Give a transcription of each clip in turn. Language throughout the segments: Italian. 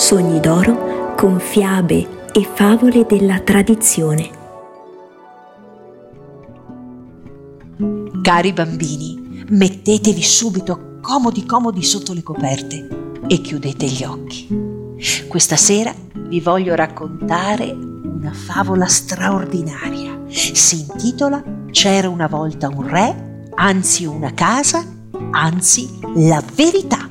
Sogni d'oro con fiabe e favole della tradizione. Cari bambini, mettetevi subito comodi comodi sotto le coperte e chiudete gli occhi. Questa sera vi voglio raccontare una favola straordinaria. Si intitola C'era una volta un re, anzi una casa, anzi la verità.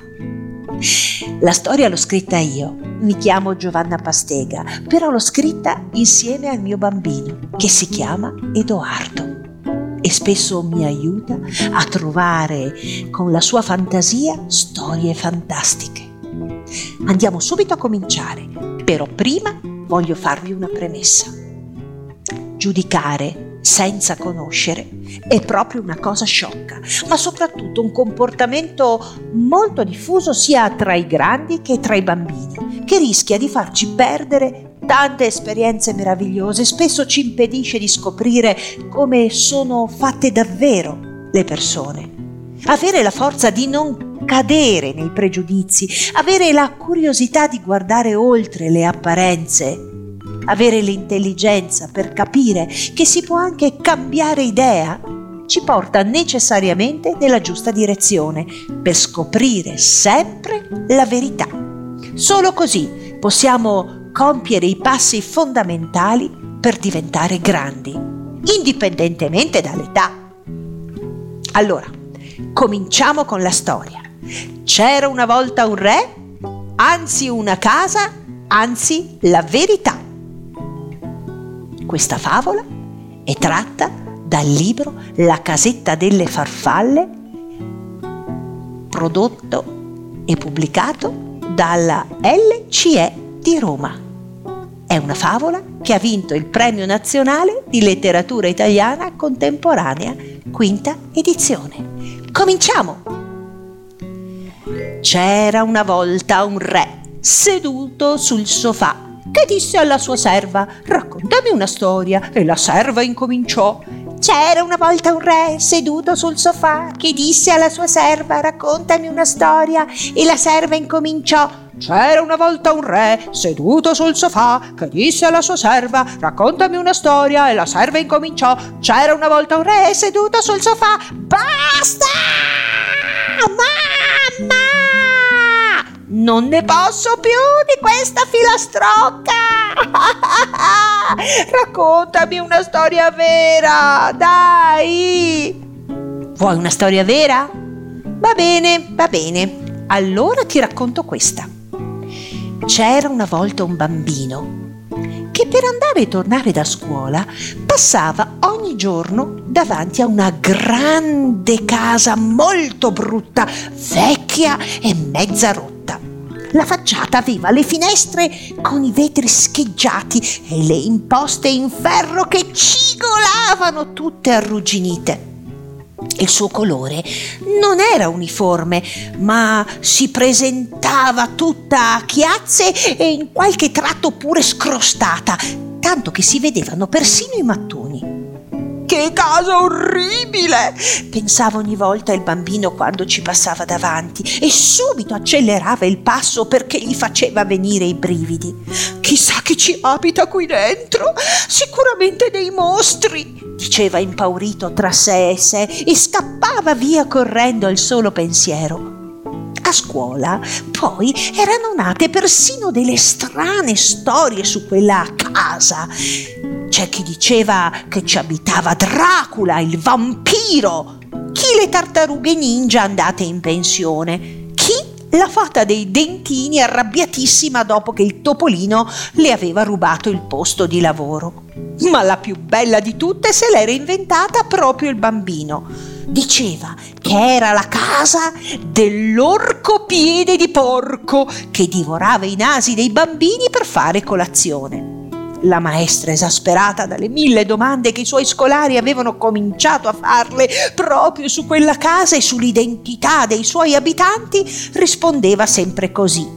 La storia l'ho scritta io, mi chiamo Giovanna Pastega, però l'ho scritta insieme al mio bambino che si chiama Edoardo e spesso mi aiuta a trovare con la sua fantasia storie fantastiche. Andiamo subito a cominciare, però prima voglio farvi una premessa. Giudicare senza conoscere è proprio una cosa sciocca, ma soprattutto un comportamento molto diffuso sia tra i grandi che tra i bambini, che rischia di farci perdere tante esperienze meravigliose, spesso ci impedisce di scoprire come sono fatte davvero le persone. Avere la forza di non cadere nei pregiudizi, avere la curiosità di guardare oltre le apparenze avere l'intelligenza per capire che si può anche cambiare idea, ci porta necessariamente nella giusta direzione per scoprire sempre la verità. Solo così possiamo compiere i passi fondamentali per diventare grandi, indipendentemente dall'età. Allora, cominciamo con la storia. C'era una volta un re, anzi una casa, anzi la verità. Questa favola è tratta dal libro La casetta delle farfalle, prodotto e pubblicato dalla LCE di Roma. È una favola che ha vinto il Premio Nazionale di Letteratura Italiana Contemporanea, quinta edizione. Cominciamo! C'era una volta un re seduto sul sofà che disse alla sua serva raccontami una storia e la serva incominciò c'era una volta un re seduto sul sofà che disse alla sua serva raccontami una storia. E la serva incominciò c'era una volta un re seduto sul sofà che disse alla sua serva raccontami una storia. E la serva incominciò c'era una volta un re seduto sul sofà. Basta! Mamma non ne posso più di questa filastrocca! Raccontami una storia vera, dai! Vuoi una storia vera? Va bene, va bene. Allora ti racconto questa. C'era una volta un bambino che per andare e tornare da scuola passava ogni giorno davanti a una grande casa molto brutta, vecchia e mezza rotta la facciata aveva le finestre con i vetri scheggiati e le imposte in ferro che cigolavano tutte arrugginite. Il suo colore non era uniforme, ma si presentava tutta a chiazze e in qualche tratto pure scrostata, tanto che si vedevano persino i mattoni. Che casa orribile! pensava ogni volta il bambino quando ci passava davanti e subito accelerava il passo perché gli faceva venire i brividi. Chissà chi ci abita qui dentro! Sicuramente dei mostri! diceva impaurito tra sé e sé e scappava via correndo al solo pensiero. A scuola poi erano nate persino delle strane storie su quella casa c'è chi diceva che ci abitava Dracula, il vampiro, chi le tartarughe ninja andate in pensione, chi la fata dei dentini arrabbiatissima dopo che il topolino le aveva rubato il posto di lavoro. Ma la più bella di tutte se l'era inventata proprio il bambino. Diceva che era la casa dell'orco piede di porco che divorava i nasi dei bambini per fare colazione. La maestra, esasperata dalle mille domande che i suoi scolari avevano cominciato a farle proprio su quella casa e sull'identità dei suoi abitanti, rispondeva sempre così.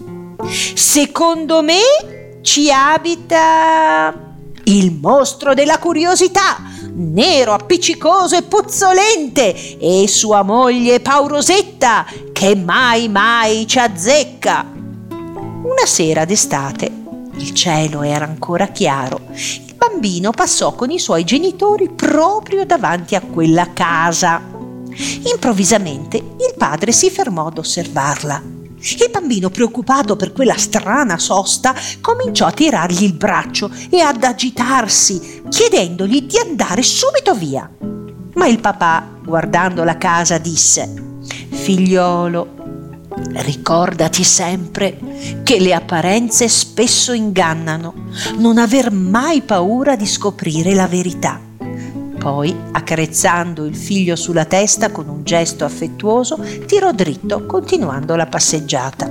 Secondo me ci abita il mostro della curiosità, nero, appiccicoso e puzzolente, e sua moglie Paurosetta, che mai mai ci azzecca. Una sera d'estate, il cielo era ancora chiaro, il bambino passò con i suoi genitori proprio davanti a quella casa. Improvvisamente il padre si fermò ad osservarla. Il bambino, preoccupato per quella strana sosta, cominciò a tirargli il braccio e ad agitarsi, chiedendogli di andare subito via. Ma il papà, guardando la casa, disse Figliolo, ricordati sempre che le apparenze spesso ingannano, non aver mai paura di scoprire la verità. Poi, accarezzando il figlio sulla testa con un gesto affettuoso, tirò dritto, continuando la passeggiata.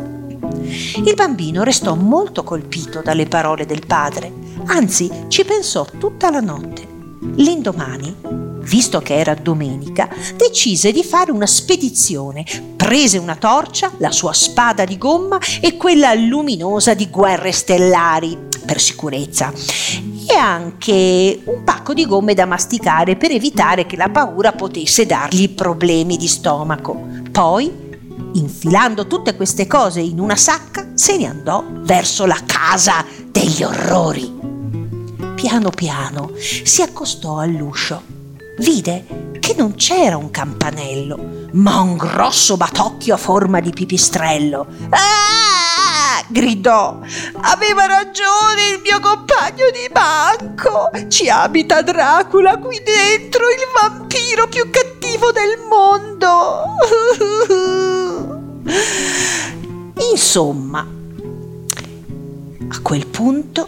Il bambino restò molto colpito dalle parole del padre, anzi ci pensò tutta la notte. L'indomani visto che era domenica, decise di fare una spedizione. Prese una torcia, la sua spada di gomma e quella luminosa di guerre stellari, per sicurezza, e anche un pacco di gomme da masticare per evitare che la paura potesse dargli problemi di stomaco. Poi, infilando tutte queste cose in una sacca, se ne andò verso la casa degli orrori. Piano piano si accostò all'uscio vide che non c'era un campanello, ma un grosso batocchio a forma di pipistrello. Ah! gridò. Aveva ragione il mio compagno di banco. Ci abita Dracula qui dentro, il vampiro più cattivo del mondo. Insomma, a quel punto,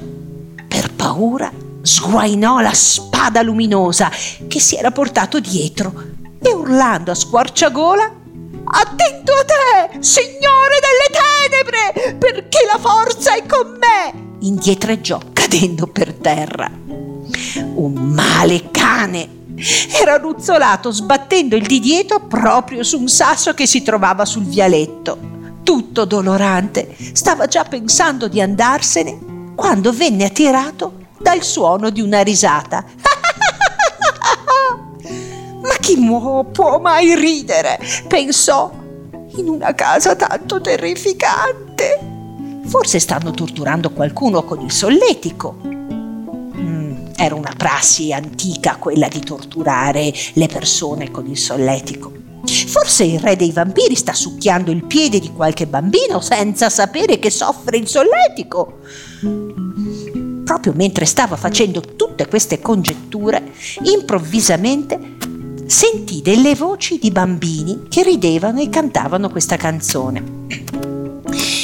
per paura, sguainò la spada luminosa che si era portato dietro e urlando a squarciagola Attento a te, Signore delle tenebre, perché la forza è con me! indietreggiò cadendo per terra. Un male cane era ruzzolato sbattendo il di dietro proprio su un sasso che si trovava sul vialetto. Tutto dolorante, stava già pensando di andarsene quando venne attirato dal suono di una risata. Ma chi muo può mai ridere? pensò, in una casa tanto terrificante. Forse stanno torturando qualcuno con il solletico. Mm, era una prassi antica quella di torturare le persone con il solletico. Forse il re dei vampiri sta succhiando il piede di qualche bambino senza sapere che soffre il solletico proprio mentre stava facendo tutte queste congetture, improvvisamente sentì delle voci di bambini che ridevano e cantavano questa canzone.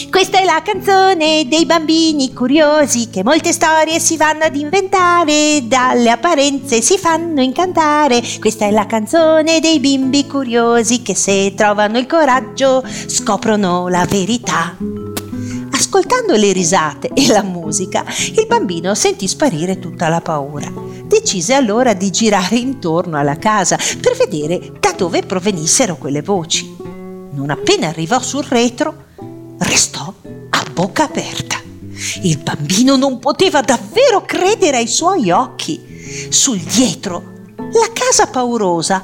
Questa è la canzone dei bambini curiosi che molte storie si vanno ad inventare, dalle apparenze si fanno incantare. Questa è la canzone dei bimbi curiosi che se trovano il coraggio scoprono la verità. Ascoltando le risate e la musica, il bambino sentì sparire tutta la paura. Decise allora di girare intorno alla casa per vedere da dove provenissero quelle voci. Non appena arrivò sul retro, restò a bocca aperta. Il bambino non poteva davvero credere ai suoi occhi. Sul dietro, la casa paurosa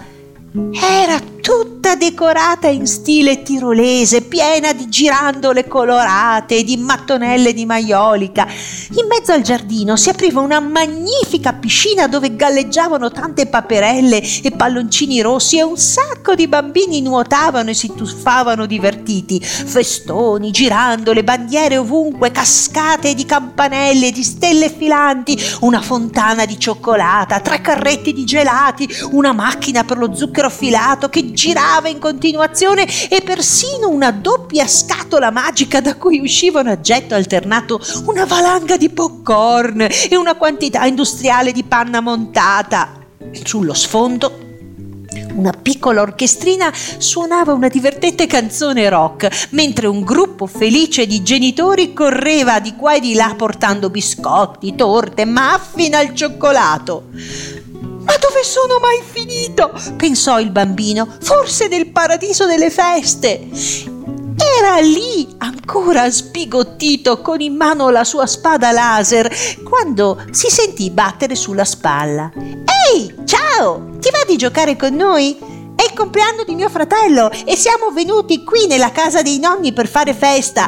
era tutta decorata in stile tirolese, piena di girandole colorate e di mattonelle di maiolica. In mezzo al giardino si apriva una magnifica piscina dove galleggiavano tante paperelle e palloncini rossi e un sacco di bambini nuotavano e si tuffavano divertiti. Festoni, girandole, bandiere ovunque, cascate di campanelle, di stelle filanti, una fontana di cioccolata, tre carretti di gelati, una macchina per lo zucchero filato che girava in continuazione e persino una doppia scatola magica da cui uscivano a getto alternato una valanga di popcorn e una quantità industriale di panna montata. Sullo sfondo una piccola orchestrina suonava una divertente canzone rock, mentre un gruppo felice di genitori correva di qua e di là portando biscotti, torte, muffin al cioccolato. Ma dove sono mai finito? pensò il bambino. Forse nel paradiso delle feste. Era lì, ancora sbigottito, con in mano la sua spada laser, quando si sentì battere sulla spalla. Ehi, ciao! Ti va di giocare con noi? Compleanno di mio fratello e siamo venuti qui nella casa dei nonni per fare festa.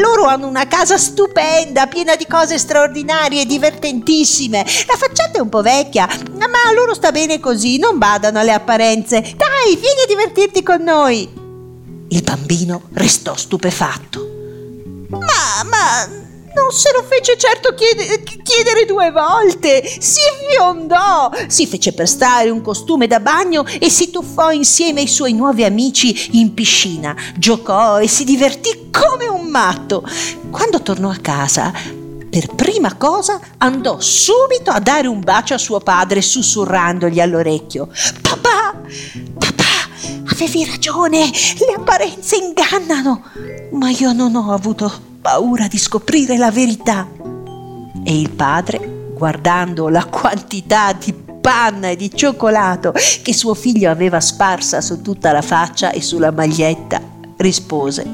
Loro hanno una casa stupenda, piena di cose straordinarie e divertentissime. La facciata è un po' vecchia, ma a loro sta bene così, non badano alle apparenze. Dai, vieni a divertirti con noi. Il bambino restò stupefatto. Ma, ma, non se lo fece certo chiedere, chiedere due volte. Si fiondò, si fece prestare un costume da bagno e si tuffò insieme ai suoi nuovi amici in piscina. Giocò e si divertì come un matto. Quando tornò a casa, per prima cosa andò subito a dare un bacio a suo padre sussurrandogli all'orecchio. Papà, papà, avevi ragione, le apparenze ingannano, ma io non ho avuto paura di scoprire la verità. E il padre, guardando la quantità di panna e di cioccolato che suo figlio aveva sparsa su tutta la faccia e sulla maglietta, rispose,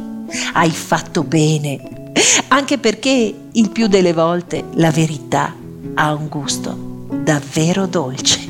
hai fatto bene, anche perché il più delle volte la verità ha un gusto davvero dolce.